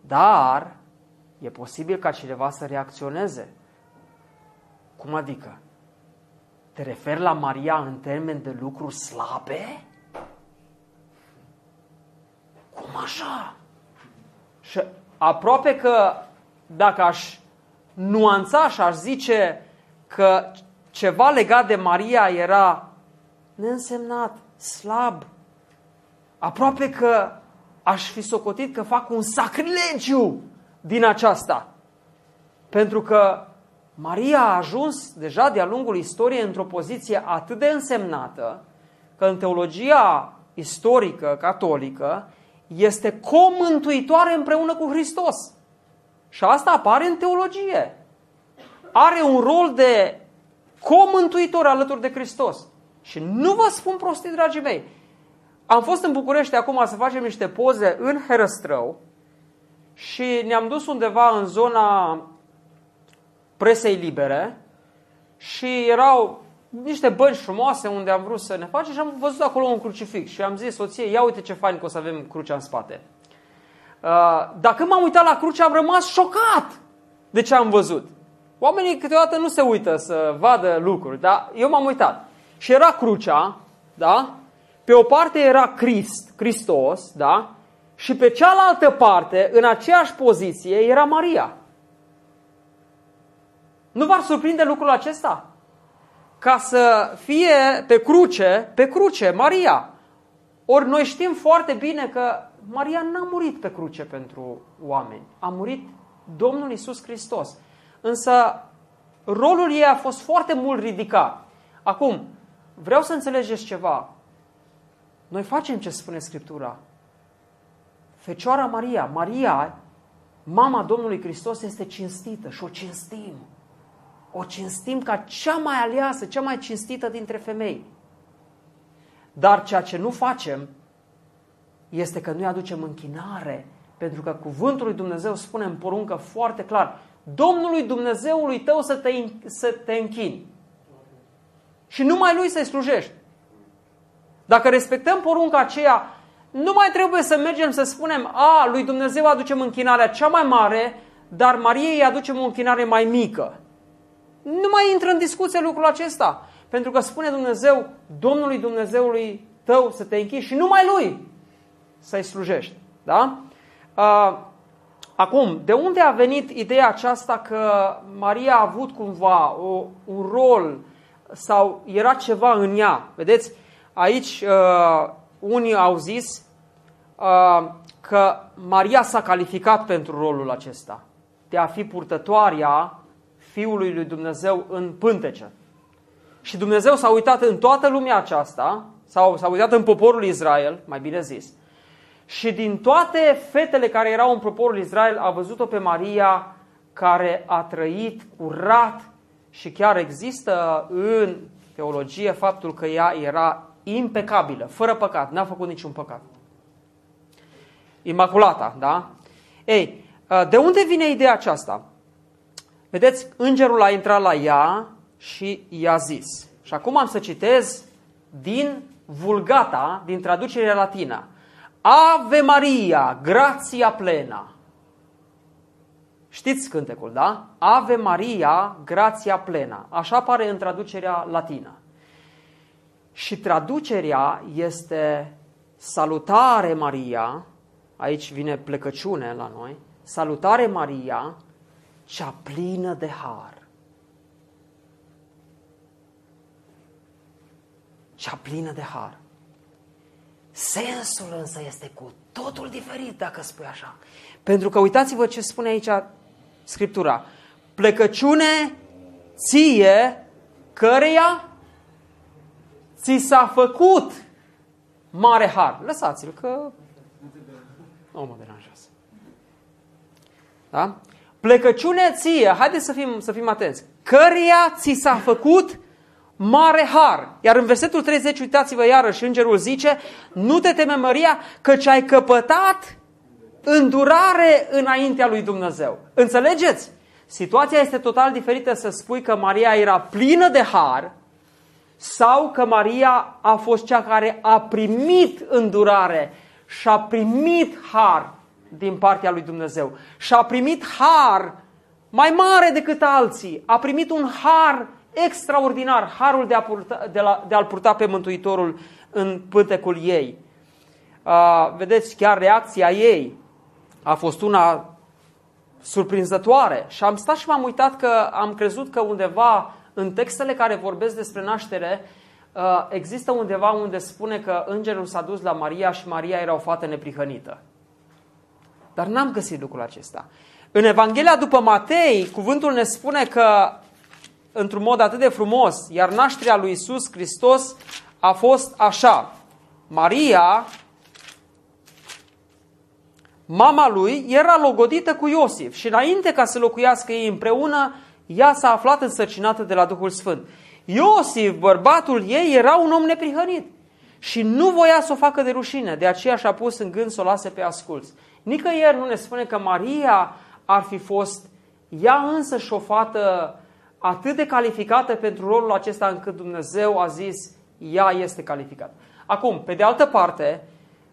A: Dar e posibil ca cineva să reacționeze. Cum adică? Te referi la Maria în termen de lucruri slabe? Cum așa? Și aproape că dacă aș nuanța și aș zice că ceva legat de Maria era neînsemnat, slab, aproape că aș fi socotit că fac un sacrilegiu din aceasta. Pentru că Maria a ajuns deja de-a lungul istoriei într-o poziție atât de însemnată că în teologia istorică catolică este comântuitoare împreună cu Hristos. Și asta apare în teologie. Are un rol de comântuitor alături de Hristos. Și nu vă spun prostii, dragii mei. Am fost în București acum să facem niște poze în Herăstrău și ne-am dus undeva în zona presei libere și erau niște bănci frumoase unde am vrut să ne facem și am văzut acolo un crucifix și am zis soției, ia uite ce fain că o să avem crucea în spate. Uh, dacă m-am uitat la cruce, am rămas șocat de ce am văzut. Oamenii câteodată nu se uită să vadă lucruri, dar eu m-am uitat. Și era crucea, da? Pe o parte era Crist, Hristos, da? Și pe cealaltă parte, în aceeași poziție, era Maria. Nu v-ar surprinde lucrul acesta? Ca să fie pe cruce, pe cruce, Maria. Ori noi știm foarte bine că Maria n-a murit pe cruce pentru oameni. A murit Domnul Isus Hristos. Însă rolul ei a fost foarte mult ridicat. Acum, vreau să înțelegeți ceva. Noi facem ce spune Scriptura. Fecioara Maria, Maria, mama Domnului Hristos, este cinstită și o cinstim. O cinstim ca cea mai aleasă, cea mai cinstită dintre femei. Dar ceea ce nu facem este că nu-i aducem închinare, pentru că cuvântul lui Dumnezeu spune în poruncă foarte clar, Domnului Dumnezeului tău să te, să te închini. Și numai lui să-i slujești. Dacă respectăm porunca aceea, nu mai trebuie să mergem să spunem, a, lui Dumnezeu aducem închinarea cea mai mare, dar Mariei aducem o închinare mai mică. Nu mai intră în discuție lucrul acesta. Pentru că spune Dumnezeu, Domnului Dumnezeului tău să te închizi și numai Lui să-i slujești. Da? Acum, de unde a venit ideea aceasta că Maria a avut cumva o, un rol sau era ceva în ea? Vedeți, aici uh, unii au zis uh, că Maria s-a calificat pentru rolul acesta, de a fi purtătoarea Fiului lui Dumnezeu în pântece. Și Dumnezeu s-a uitat în toată lumea aceasta, sau s-a uitat în poporul Israel, mai bine zis, și din toate fetele care erau în poporul Israel a văzut-o pe Maria care a trăit curat și chiar există în teologie faptul că ea era impecabilă, fără păcat, n-a făcut niciun păcat. Imaculata, da? Ei, de unde vine ideea aceasta? Vedeți, îngerul a intrat la ea și i-a zis. Și acum am să citez din Vulgata, din traducerea latină. Ave Maria, grația plena. Știți cântecul, da? Ave Maria, grația plena. Așa apare în traducerea latină. Și traducerea este salutare Maria, aici vine plecăciune la noi, salutare Maria, cea plină de har. Cea plină de har. Sensul însă este cu totul diferit dacă spui așa. Pentru că uitați-vă ce spune aici Scriptura. Plecăciune ție, căreia ți s-a făcut mare har. Lăsați-l că nu mă deranjează. Da? Plecăciune ție, haideți să fim, să fim atenți, căreia ți s-a făcut mare har. Iar în versetul 30, uitați-vă iarăși, îngerul zice, nu te teme Maria, căci ai căpătat îndurare înaintea lui Dumnezeu. Înțelegeți? Situația este total diferită să spui că Maria era plină de har sau că Maria a fost cea care a primit îndurare și a primit har din partea lui Dumnezeu. Și a primit har mai mare decât alții. A primit un har extraordinar, harul de, a purta, de, la, de a-l purta pe Mântuitorul în pântecul ei. Uh, vedeți, chiar reacția ei a fost una surprinzătoare și am stat și m-am uitat că am crezut că undeva în textele care vorbesc despre naștere uh, există undeva unde spune că îngerul s-a dus la Maria și Maria era o fată neprihănită. Dar n-am găsit lucrul acesta. În Evanghelia după Matei, cuvântul ne spune că într-un mod atât de frumos, iar nașterea lui Isus Hristos a fost așa. Maria, mama lui, era logodită cu Iosif și înainte ca să locuiască ei împreună, ea s-a aflat însărcinată de la Duhul Sfânt. Iosif, bărbatul ei, era un om neprihănit și nu voia să o facă de rușine, de aceea și-a pus în gând să o lase pe asculț. Nicăieri nu ne spune că Maria ar fi fost ea însă și o fată atât de calificată pentru rolul acesta încât Dumnezeu a zis ea este calificată. Acum, pe de altă parte,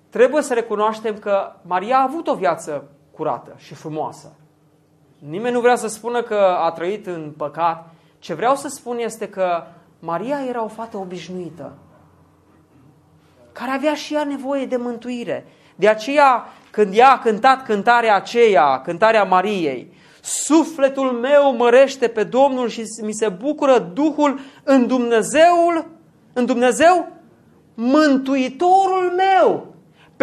A: trebuie să recunoaștem că Maria a avut o viață curată și frumoasă. Nimeni nu vrea să spună că a trăit în păcat. Ce vreau să spun este că Maria era o fată obișnuită, care avea și ea nevoie de mântuire. De aceea, când ea a cântat cântarea aceea, cântarea Mariei, Sufletul meu mărește pe Domnul și mi se bucură Duhul în Dumnezeul, în Dumnezeu, Mântuitorul meu,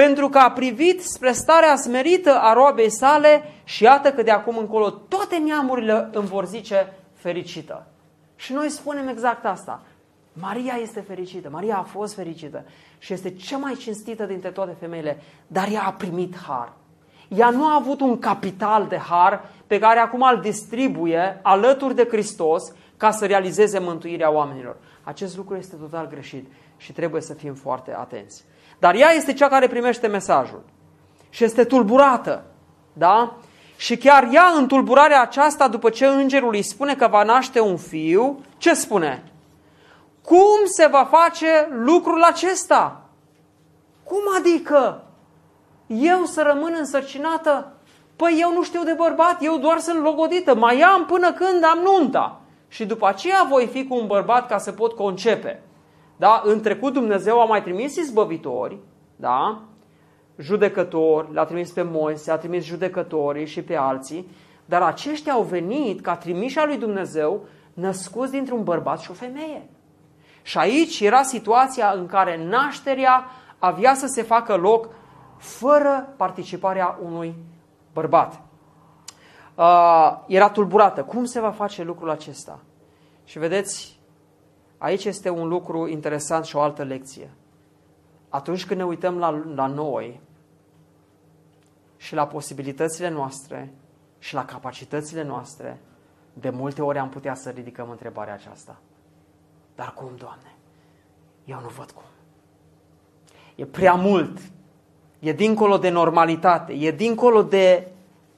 A: pentru că a privit spre starea smerită a roabei sale și iată că de acum încolo toate neamurile îmi vor zice fericită. Și noi spunem exact asta. Maria este fericită, Maria a fost fericită și este cea mai cinstită dintre toate femeile, dar ea a primit har. Ea nu a avut un capital de har pe care acum îl distribuie alături de Hristos ca să realizeze mântuirea oamenilor. Acest lucru este total greșit și trebuie să fim foarte atenți. Dar ea este cea care primește mesajul și este tulburată, da? Și chiar ea, în tulburarea aceasta, după ce îngerul îi spune că va naște un fiu, ce spune? Cum se va face lucrul acesta? Cum adică? Eu să rămân însărcinată? Păi eu nu știu de bărbat, eu doar sunt logodită, mai am până când am nunta. Și după aceea voi fi cu un bărbat ca să pot concepe. Da? În trecut Dumnezeu a mai trimis izbăvitori, da? judecători, l-a trimis pe Moise, a trimis judecătorii și pe alții, dar aceștia au venit ca trimișa lui Dumnezeu născuți dintr-un bărbat și o femeie. Și aici era situația în care nașterea avea să se facă loc fără participarea unui bărbat. Uh, era tulburată. Cum se va face lucrul acesta? Și vedeți, Aici este un lucru interesant și o altă lecție. Atunci când ne uităm la, la noi și la posibilitățile noastre și la capacitățile noastre, de multe ori am putea să ridicăm întrebarea aceasta. Dar cum, Doamne? Eu nu văd cum. E prea mult. E dincolo de normalitate. E dincolo de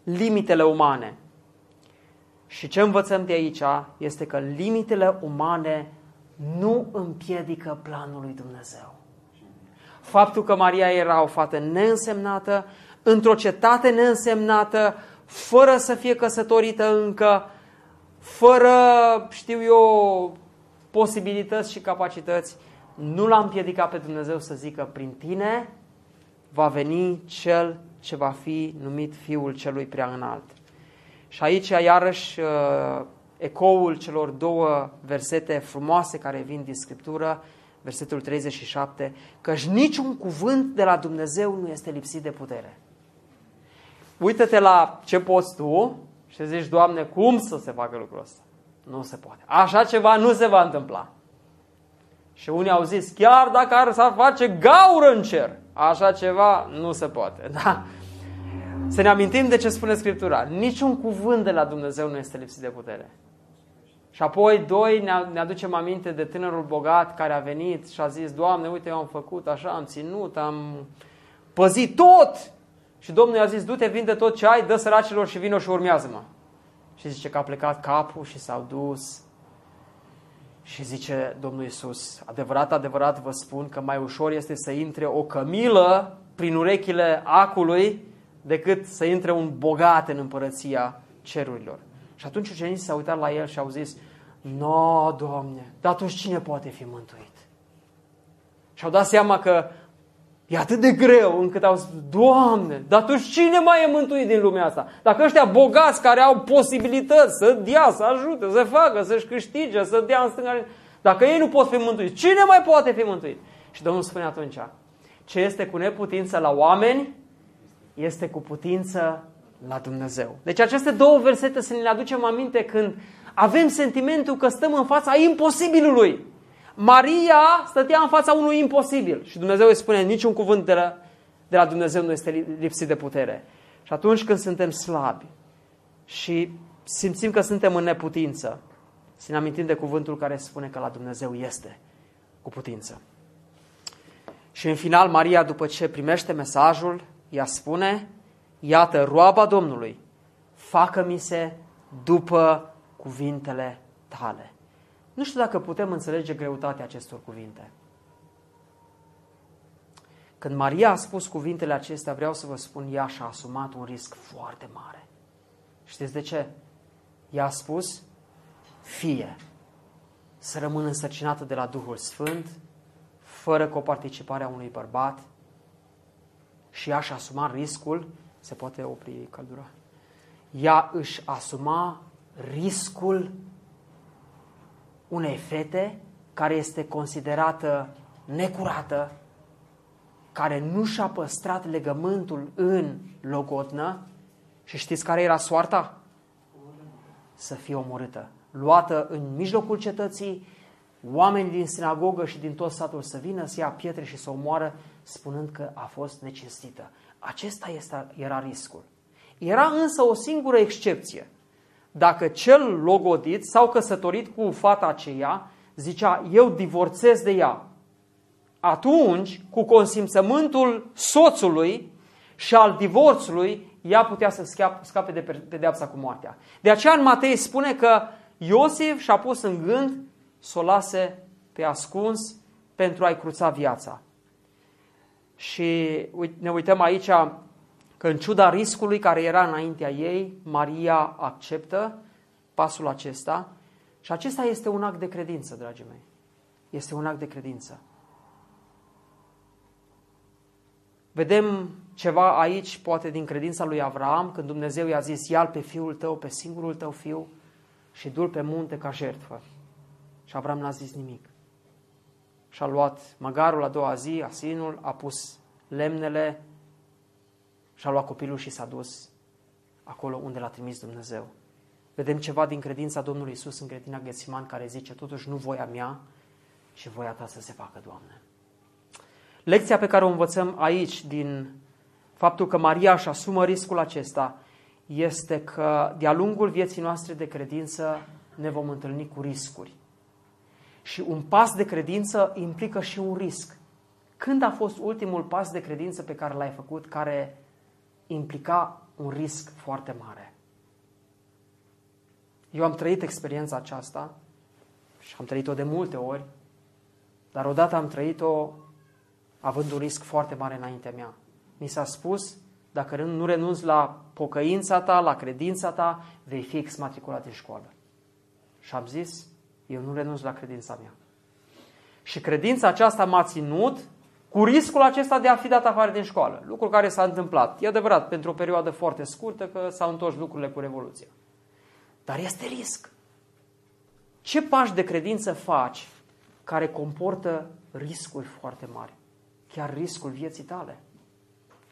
A: limitele umane. Și ce învățăm de aici este că limitele umane nu împiedică planul lui Dumnezeu. Faptul că Maria era o fată neînsemnată, într-o cetate neînsemnată, fără să fie căsătorită încă, fără, știu eu, posibilități și capacități, nu l-a împiedicat pe Dumnezeu să zică prin tine va veni cel ce va fi numit Fiul celui prea înalt. Și aici, iarăși, uh, ecoul celor două versete frumoase care vin din Scriptură, versetul 37, căci niciun cuvânt de la Dumnezeu nu este lipsit de putere. Uită-te la ce poți tu și zici, Doamne, cum să se facă lucrul ăsta? Nu se poate. Așa ceva nu se va întâmpla. Și unii au zis, chiar dacă ar să face gaură în cer, așa ceva nu se poate. Da? Să ne amintim de ce spune Scriptura. Niciun cuvânt de la Dumnezeu nu este lipsit de putere. Și apoi, doi, ne aducem aminte de tânărul bogat care a venit și a zis, Doamne, uite, eu am făcut așa, am ținut, am păzit tot. Și Domnul i-a zis, du-te, vinde tot ce ai, dă săracilor și vină și urmează-mă. Și zice că a plecat capul și s-au dus. Și zice Domnul Iisus, adevărat, adevărat vă spun că mai ușor este să intre o cămilă prin urechile acului decât să intre un bogat în împărăția cerurilor. Și atunci ucenicii s-au uitat la el și au zis, No, Doamne, dar atunci cine poate fi mântuit? Și au dat seama că e atât de greu încât au zis, Doamne, dar atunci cine mai e mântuit din lumea asta? Dacă ăștia bogați care au posibilități să dea, să ajute, să facă, să-și câștige, să dea în stânga, dacă ei nu pot fi mântuiți, cine mai poate fi mântuit? Și Domnul spune atunci, ce este cu neputință la oameni, este cu putință la Dumnezeu. Deci aceste două versete să ne le aducem aminte când avem sentimentul că stăm în fața imposibilului. Maria stătea în fața unui imposibil și Dumnezeu îi spune niciun cuvânt de la, de la Dumnezeu nu este lipsit de putere. Și atunci când suntem slabi și simțim că suntem în neputință, să ne amintim de cuvântul care spune că la Dumnezeu este cu putință. Și în final, Maria, după ce primește mesajul, ea spune, iată, roaba Domnului, facă-mi se după cuvintele tale. Nu știu dacă putem înțelege greutatea acestor cuvinte. Când Maria a spus cuvintele acestea, vreau să vă spun, ea și-a asumat un risc foarte mare. Știți de ce? Ea a spus, fie să rămân însărcinată de la Duhul Sfânt, fără coparticiparea unui bărbat, și ea și asuma riscul, se poate opri căldura, ea își asuma riscul unei fete care este considerată necurată, care nu și-a păstrat legământul în logodnă și știți care era soarta? Să fie omorâtă. Luată în mijlocul cetății, oamenii din sinagogă și din tot satul să vină să ia pietre și să omoară, spunând că a fost necinstită. Acesta era riscul. Era însă o singură excepție. Dacă cel logodit sau căsătorit cu fata aceea zicea, eu divorțez de ea, atunci, cu consimțământul soțului și al divorțului, ea putea să scape de pedeapsa cu moartea. De aceea în Matei spune că Iosif și-a pus în gând să o lase pe ascuns pentru a-i cruța viața. Și ne uităm aici că în ciuda riscului care era înaintea ei, Maria acceptă pasul acesta și acesta este un act de credință, dragii mei. Este un act de credință. Vedem ceva aici, poate din credința lui Avram, când Dumnezeu i-a zis, ia pe fiul tău, pe singurul tău fiu și du pe munte ca jertfă. Și Avram n-a zis nimic. Și a luat măgarul a doua zi, asinul, a pus lemnele și a luat copilul și s-a dus acolo unde l-a trimis Dumnezeu. Vedem ceva din credința Domnului Isus în grădina Ghețiman care zice, totuși nu voia mea, și voia ta să se facă, Doamne. Lecția pe care o învățăm aici din faptul că Maria își asumă riscul acesta este că de-a lungul vieții noastre de credință ne vom întâlni cu riscuri. Și un pas de credință implică și un risc. Când a fost ultimul pas de credință pe care l-ai făcut care implica un risc foarte mare? Eu am trăit experiența aceasta și am trăit-o de multe ori, dar odată am trăit-o având un risc foarte mare înaintea mea. Mi s-a spus, dacă nu renunți la pocăința ta, la credința ta, vei fi exmatriculat din școală. Și am zis, eu nu renunț la credința mea. Și credința aceasta m-a ținut cu riscul acesta de a fi dat afară din școală. Lucru care s-a întâmplat. E adevărat, pentru o perioadă foarte scurtă, că s-au întors lucrurile cu Revoluția. Dar este risc. Ce pași de credință faci care comportă riscuri foarte mari? Chiar riscul vieții tale.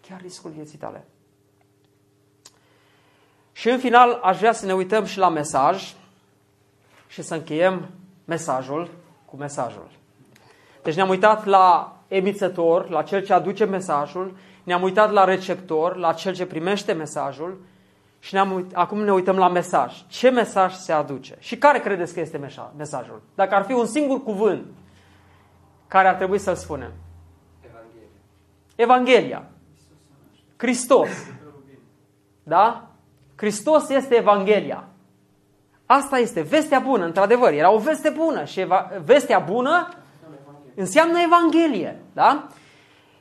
A: Chiar riscul vieții tale. Și în final aș vrea să ne uităm și la mesaj și să încheiem mesajul cu mesajul. Deci ne-am uitat la emițător, la cel ce aduce mesajul, ne-am uitat la receptor, la cel ce primește mesajul și ne-am uit- acum ne uităm la mesaj. Ce mesaj se aduce? Și care credeți că este mesajul? Dacă ar fi un singur cuvânt care ar trebui să-l spunem. Evanghelia. Evanghelia. Hristos. Da? Hristos este Evanghelia. Asta este vestea bună, într-adevăr. Era o veste bună și eva- vestea bună înseamnă Evanghelie. Da?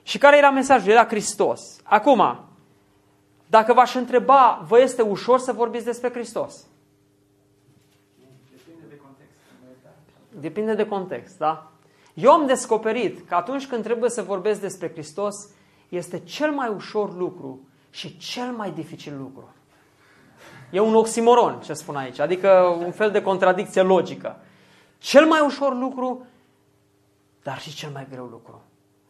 A: Și care era mesajul? Era Hristos. Acum, dacă v-aș întreba, vă este ușor să vorbiți despre Hristos?
B: Depinde de context.
A: Depinde de context, da? Eu am descoperit că atunci când trebuie să vorbesc despre Hristos, este cel mai ușor lucru și cel mai dificil lucru. E un oximoron, ce spun aici, adică un fel de contradicție logică. Cel mai ușor lucru, dar și cel mai greu lucru.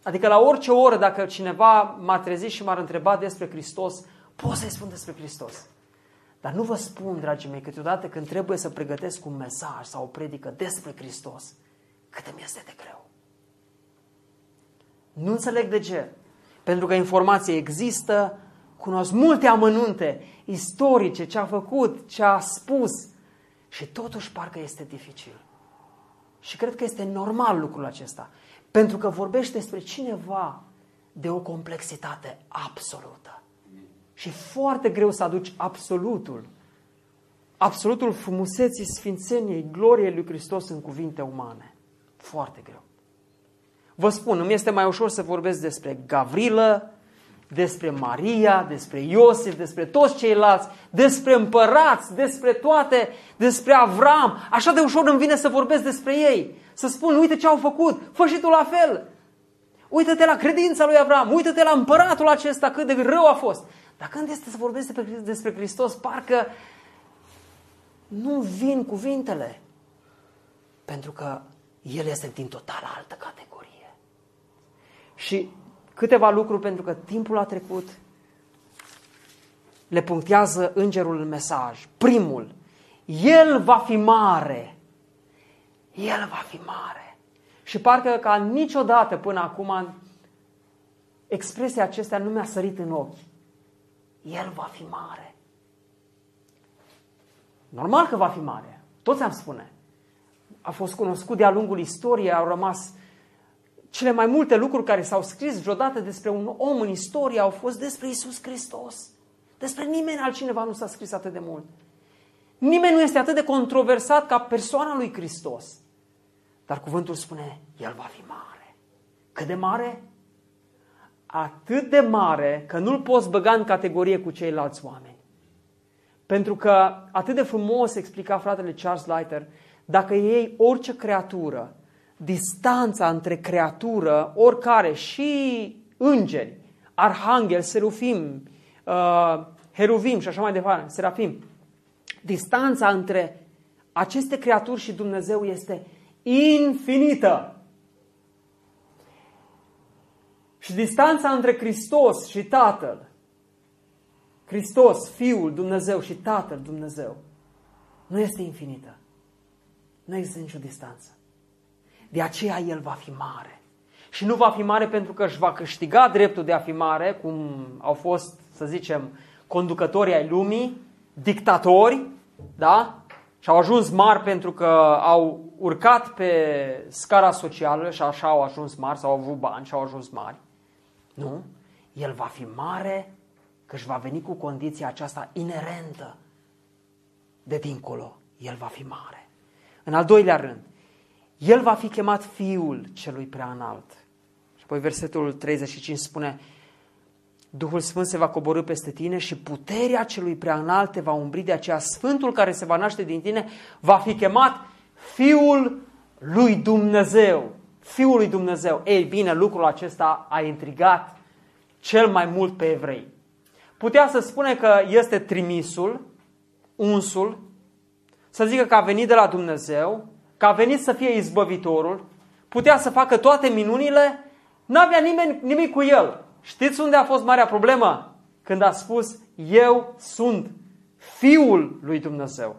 A: Adică la orice oră, dacă cineva m-a trezit și m-ar întreba despre Hristos, pot să-i spun despre Hristos. Dar nu vă spun, dragii mei, câteodată când trebuie să pregătesc un mesaj sau o predică despre Hristos, cât îmi este de greu. Nu înțeleg de ce. Pentru că informația există, cunosc multe amănunte istorice, ce a făcut, ce a spus și totuși parcă este dificil. Și cred că este normal lucrul acesta. Pentru că vorbește despre cineva de o complexitate absolută. Și foarte greu să aduci absolutul, absolutul frumuseții, sfințeniei, gloriei lui Hristos în cuvinte umane. Foarte greu. Vă spun, îmi este mai ușor să vorbesc despre Gavrilă, despre Maria, despre Iosif, despre toți ceilalți, despre împărați, despre toate, despre Avram. Așa de ușor îmi vine să vorbesc despre ei. Să spun, uite ce au făcut, fă și tu la fel. Uită-te la credința lui Avram, uită-te la împăratul acesta, cât de rău a fost. Dar când este să vorbesc despre Hristos, parcă nu vin cuvintele. Pentru că El este din total altă categorie. Și câteva lucruri, pentru că timpul a trecut, le punctează îngerul în mesaj. Primul, El va fi mare. El va fi mare. Și parcă ca niciodată până acum expresia acestea nu mi-a sărit în ochi. El va fi mare. Normal că va fi mare. Toți am spune. A fost cunoscut de-a lungul istoriei, au rămas cele mai multe lucruri care s-au scris vreodată despre un om în istorie au fost despre Isus Hristos. Despre nimeni altcineva nu s-a scris atât de mult. Nimeni nu este atât de controversat ca persoana lui Hristos. Dar cuvântul spune, El va fi mare. Cât de mare? Atât de mare că nu-l poți băga în categorie cu ceilalți oameni. Pentru că atât de frumos explica fratele Charles Leiter, dacă iei orice creatură distanța între creatură, oricare, și îngeri, arhanghel, serufim, uh, heruvim și așa mai departe, serafim, distanța între aceste creaturi și Dumnezeu este infinită. Și distanța între Hristos și Tatăl, Hristos, Fiul Dumnezeu și Tatăl Dumnezeu, nu este infinită. Nu există nicio distanță. De aceea el va fi mare. Și nu va fi mare pentru că își va câștiga dreptul de a fi mare, cum au fost, să zicem, conducătorii ai lumii, dictatori, da? Și au ajuns mari pentru că au urcat pe scara socială și așa au ajuns mari sau au avut bani și au ajuns mari. Nu? El va fi mare că își va veni cu condiția aceasta inerentă de dincolo. El va fi mare. În al doilea rând, el va fi chemat Fiul celui prea înalt. Și apoi versetul 35 spune, Duhul Sfânt se va coborâ peste tine și puterea celui prea înalt te va umbri, de aceea Sfântul care se va naște din tine va fi chemat Fiul lui Dumnezeu. Fiul lui Dumnezeu. Ei bine, lucrul acesta a intrigat cel mai mult pe evrei. Putea să spune că este trimisul, unsul, să zică că a venit de la Dumnezeu, că a venit să fie izbăvitorul, putea să facă toate minunile, n-avea nimeni nimic cu el. Știți unde a fost marea problemă? Când a spus, eu sunt Fiul lui Dumnezeu.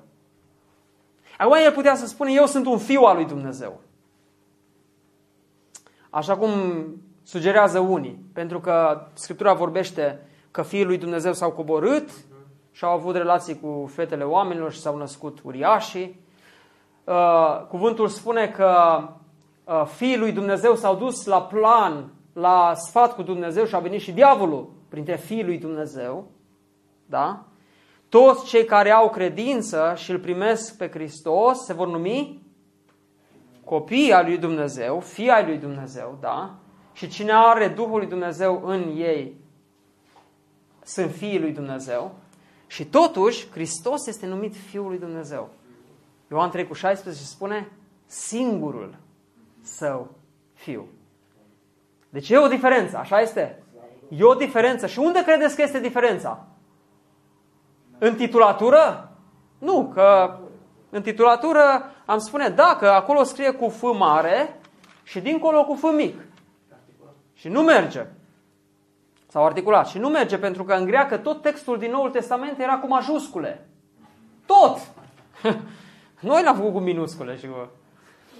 A: Acum el putea să spună, eu sunt un fiu al lui Dumnezeu. Așa cum sugerează unii, pentru că Scriptura vorbește că fiii lui Dumnezeu s-au coborât și au avut relații cu fetele oamenilor și s-au născut uriașii. Uh, cuvântul spune că uh, fiii lui Dumnezeu s-au dus la plan, la sfat cu Dumnezeu și a venit și diavolul printre fiii lui Dumnezeu. Da? Toți cei care au credință și îl primesc pe Hristos se vor numi copii al lui Dumnezeu, fii ai lui Dumnezeu, da? Și cine are Duhul lui Dumnezeu în ei sunt fiii lui Dumnezeu. Și totuși, Hristos este numit Fiul lui Dumnezeu. Ioan 3 cu 16 spune singurul său fiu. Deci e o diferență, așa este? E o diferență. Și unde credeți că este diferența? În titulatură? Nu, că în titulatură am spune, da, că acolo scrie cu F mare și dincolo cu F mic. Și nu merge. Sau articulat. Și nu merge pentru că în greacă tot textul din Noul Testament era cu majuscule. Tot! Noi l-am făcut cu minuscule și cu...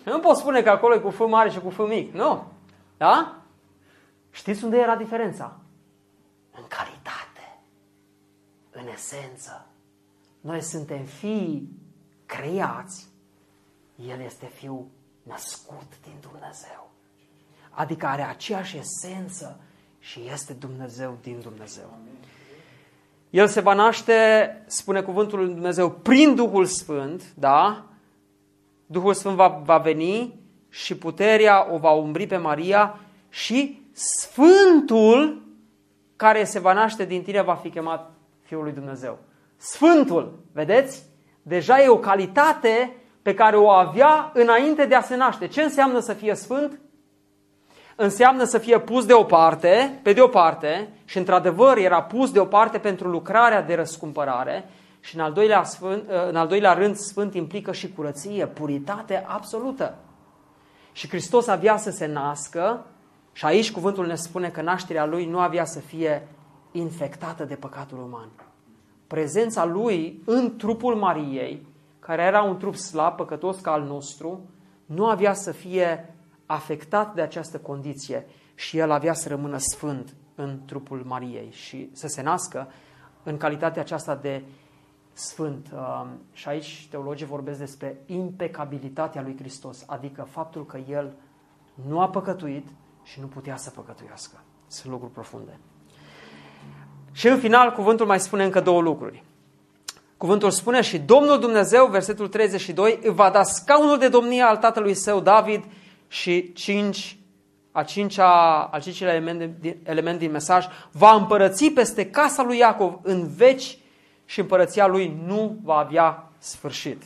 A: Nu pot spune că acolo e cu F mare și cu F mic. Nu. Da? Știți unde era diferența? În calitate. În esență. Noi suntem fii creați. El este fiu născut din Dumnezeu. Adică are aceeași esență și este Dumnezeu din Dumnezeu. El se va naște, spune cuvântul lui Dumnezeu, prin Duhul Sfânt, da? Duhul Sfânt va, va veni și puterea o va umbri pe Maria și Sfântul care se va naște din tine va fi chemat Fiul lui Dumnezeu. Sfântul, vedeți? Deja e o calitate pe care o avea înainte de a se naște. Ce înseamnă să fie sfânt? Înseamnă să fie pus deoparte, pe deoparte, și într-adevăr era pus deoparte pentru lucrarea de răscumpărare, și în al, doilea sfânt, în al doilea rând, sfânt implică și curăție, puritate absolută. Și Hristos avea să se nască și aici cuvântul ne spune că nașterea lui nu avea să fie infectată de păcatul uman. Prezența lui în trupul Mariei, care era un trup slab, păcătos ca al nostru, nu avea să fie afectat de această condiție și el avea să rămână sfânt în trupul Mariei și să se nască în calitatea aceasta de sfânt. Um, și aici teologii vorbesc despre impecabilitatea lui Hristos, adică faptul că el nu a păcătuit și nu putea să păcătuiască. Sunt lucruri profunde. Și în final, cuvântul mai spune încă două lucruri. Cuvântul spune și Domnul Dumnezeu, versetul 32, îi va da scaunul de domnie al tatălui său David și cinci, a cincea, al cincilea element, element din mesaj, va împărăți peste casa lui Iacov în veci și împărăția lui nu va avea sfârșit.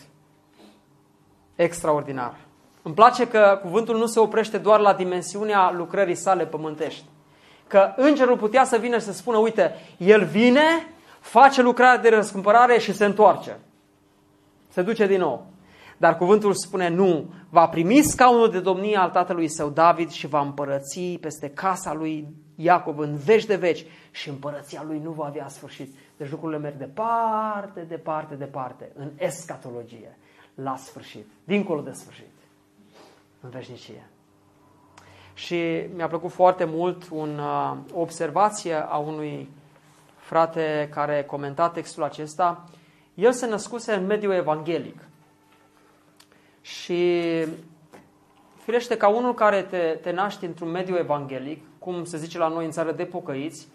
A: Extraordinar. Îmi place că cuvântul nu se oprește doar la dimensiunea lucrării sale pământești. Că îngerul putea să vină și să spună, uite, el vine, face lucrarea de răscumpărare și se întoarce. Se duce din nou. Dar cuvântul spune nu, va primi scaunul de domnie al tatălui său David și va împărăți peste casa lui Iacov în veci de veci și împărăția lui nu va avea sfârșit. Deci lucrurile merg departe, departe, departe, în escatologie, la sfârșit, dincolo de sfârșit. în veșnicie. Și mi-a plăcut foarte mult un, uh, o observație a unui frate care comenta textul acesta. El se născuse în mediul evanghelic. Și firește ca unul care te, te naști într-un mediu evanghelic, cum se zice la noi în țară de pocăiți,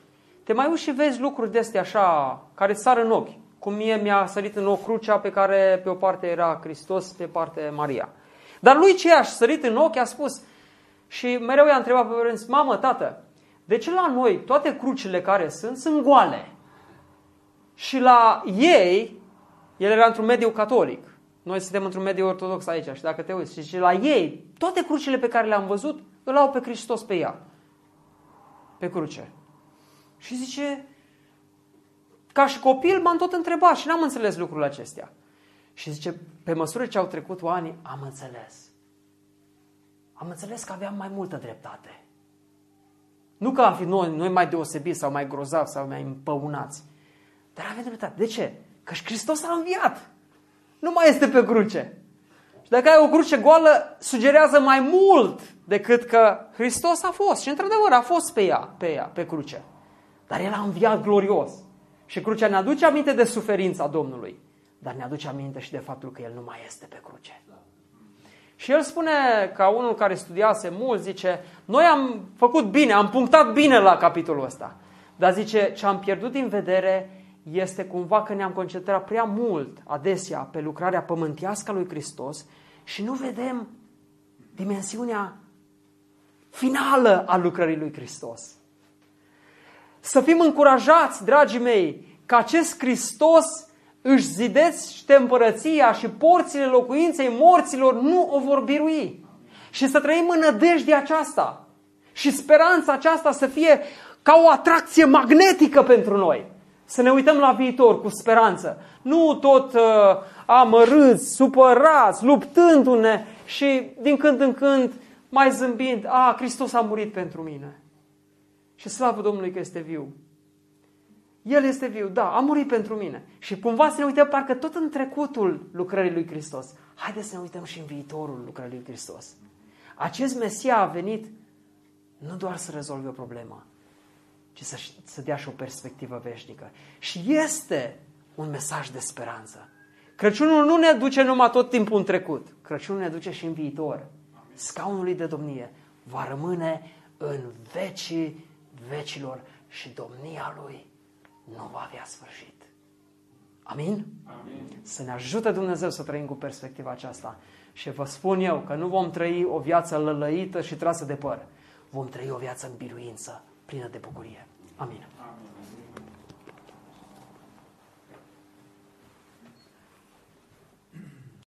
A: te mai uiți și vezi lucruri de astea așa, care sar în ochi. Cum mie mi-a sărit în ochi crucea pe care pe o parte era Hristos, pe parte Maria. Dar lui ce a sărit în ochi a spus, și mereu i-a întrebat pe părinți, mamă, tată, de ce la noi toate crucile care sunt, sunt goale? Și la ei, el era într-un mediu catolic, noi suntem într-un mediu ortodox aici și dacă te uiți, și la ei, toate crucile pe care le-am văzut, îl au pe Hristos pe ea, pe cruce. Și zice, ca și copil m-am tot întrebat și n-am înțeles lucrurile acestea. Și zice, pe măsură ce au trecut ani, am înțeles. Am înțeles că aveam mai multă dreptate. Nu că am fi noi, noi mai deosebiți sau mai grozavi sau mai împăunați. Dar avem dreptate. De ce? Că și Hristos a înviat. Nu mai este pe cruce. Și dacă ai o cruce goală, sugerează mai mult decât că Hristos a fost. Și într-adevăr a fost pe ea, pe ea, pe cruce. Dar El a înviat glorios. Și crucea ne aduce aminte de suferința Domnului, dar ne aduce aminte și de faptul că El nu mai este pe cruce. Și el spune, ca unul care studiase mult, zice, noi am făcut bine, am punctat bine la capitolul ăsta. Dar zice, ce am pierdut din vedere este cumva că ne-am concentrat prea mult, adesea, pe lucrarea pământească a lui Hristos și nu vedem dimensiunea finală a lucrării lui Hristos. Să fim încurajați, dragii mei, că acest Hristos își zidește împărăția și porțile locuinței morților nu o vor birui. Și să trăim în nădejde aceasta. Și speranța aceasta să fie ca o atracție magnetică pentru noi. Să ne uităm la viitor cu speranță. Nu tot uh, amărâți, supărați, luptându-ne și din când în când mai zâmbind, a, Hristos a murit pentru mine. Și slavă Domnului că este viu. El este viu, da, a murit pentru mine. Și cumva să ne uităm parcă tot în trecutul lucrării lui Hristos. Haideți să ne uităm și în viitorul lucrării lui Hristos. Acest Mesia a venit nu doar să rezolve o problemă, ci să, să dea și o perspectivă veșnică. Și este un mesaj de speranță. Crăciunul nu ne duce numai tot timpul în trecut. Crăciunul ne duce și în viitor. Scaunul lui de domnie va rămâne în vecii vecilor și domnia lui nu va avea sfârșit. Amin? Amin? Să ne ajute Dumnezeu să trăim cu perspectiva aceasta. Și vă spun eu că nu vom trăi o viață lălăită și trasă de păr. Vom trăi o viață în biruință, plină de bucurie. Amin. Amin.